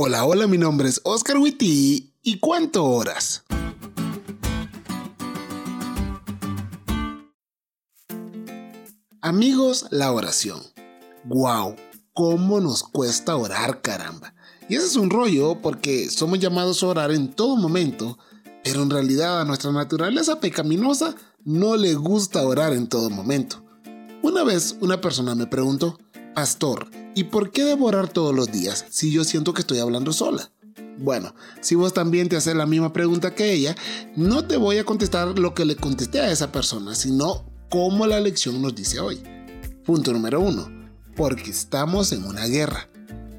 Hola, hola, mi nombre es Oscar Witty. ¿Y cuánto horas? Amigos, la oración. ¡Wow! ¿Cómo nos cuesta orar, caramba? Y ese es un rollo porque somos llamados a orar en todo momento, pero en realidad a nuestra naturaleza pecaminosa no le gusta orar en todo momento. Una vez una persona me preguntó, Pastor, ¿y por qué debo orar todos los días si yo siento que estoy hablando sola? Bueno, si vos también te haces la misma pregunta que ella, no te voy a contestar lo que le contesté a esa persona, sino como la lección nos dice hoy. Punto número uno, porque estamos en una guerra.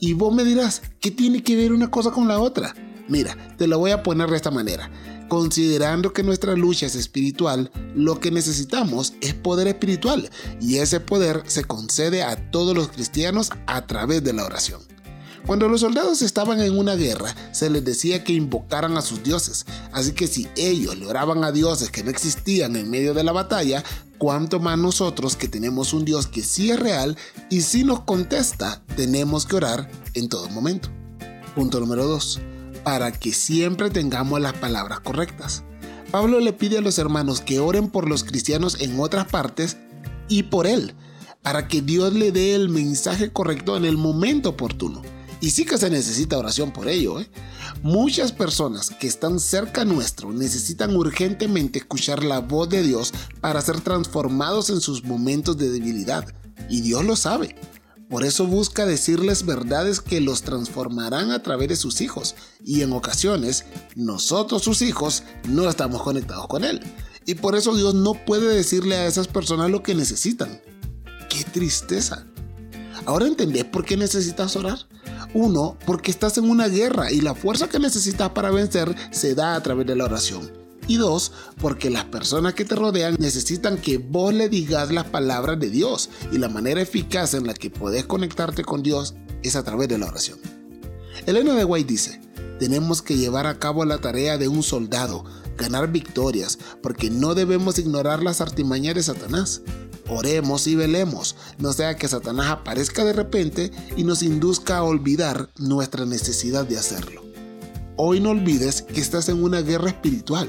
Y vos me dirás, ¿qué tiene que ver una cosa con la otra? Mira, te lo voy a poner de esta manera. Considerando que nuestra lucha es espiritual, lo que necesitamos es poder espiritual y ese poder se concede a todos los cristianos a través de la oración. Cuando los soldados estaban en una guerra, se les decía que invocaran a sus dioses, así que si ellos le oraban a dioses que no existían en medio de la batalla, cuánto más nosotros que tenemos un Dios que sí es real y si nos contesta, tenemos que orar en todo momento. Punto número 2. Para que siempre tengamos las palabras correctas. Pablo le pide a los hermanos que oren por los cristianos en otras partes y por él, para que Dios le dé el mensaje correcto en el momento oportuno. Y sí que se necesita oración por ello. ¿eh? Muchas personas que están cerca nuestro necesitan urgentemente escuchar la voz de Dios para ser transformados en sus momentos de debilidad. Y Dios lo sabe. Por eso busca decirles verdades que los transformarán a través de sus hijos. Y en ocasiones, nosotros sus hijos no estamos conectados con Él. Y por eso Dios no puede decirle a esas personas lo que necesitan. ¡Qué tristeza! Ahora entendés por qué necesitas orar. Uno, porque estás en una guerra y la fuerza que necesitas para vencer se da a través de la oración. Y dos, porque las personas que te rodean necesitan que vos le digas las palabras de Dios y la manera eficaz en la que puedes conectarte con Dios es a través de la oración. Elena de White dice, tenemos que llevar a cabo la tarea de un soldado, ganar victorias, porque no debemos ignorar las artimañas de Satanás. Oremos y velemos, no sea que Satanás aparezca de repente y nos induzca a olvidar nuestra necesidad de hacerlo. Hoy no olvides que estás en una guerra espiritual.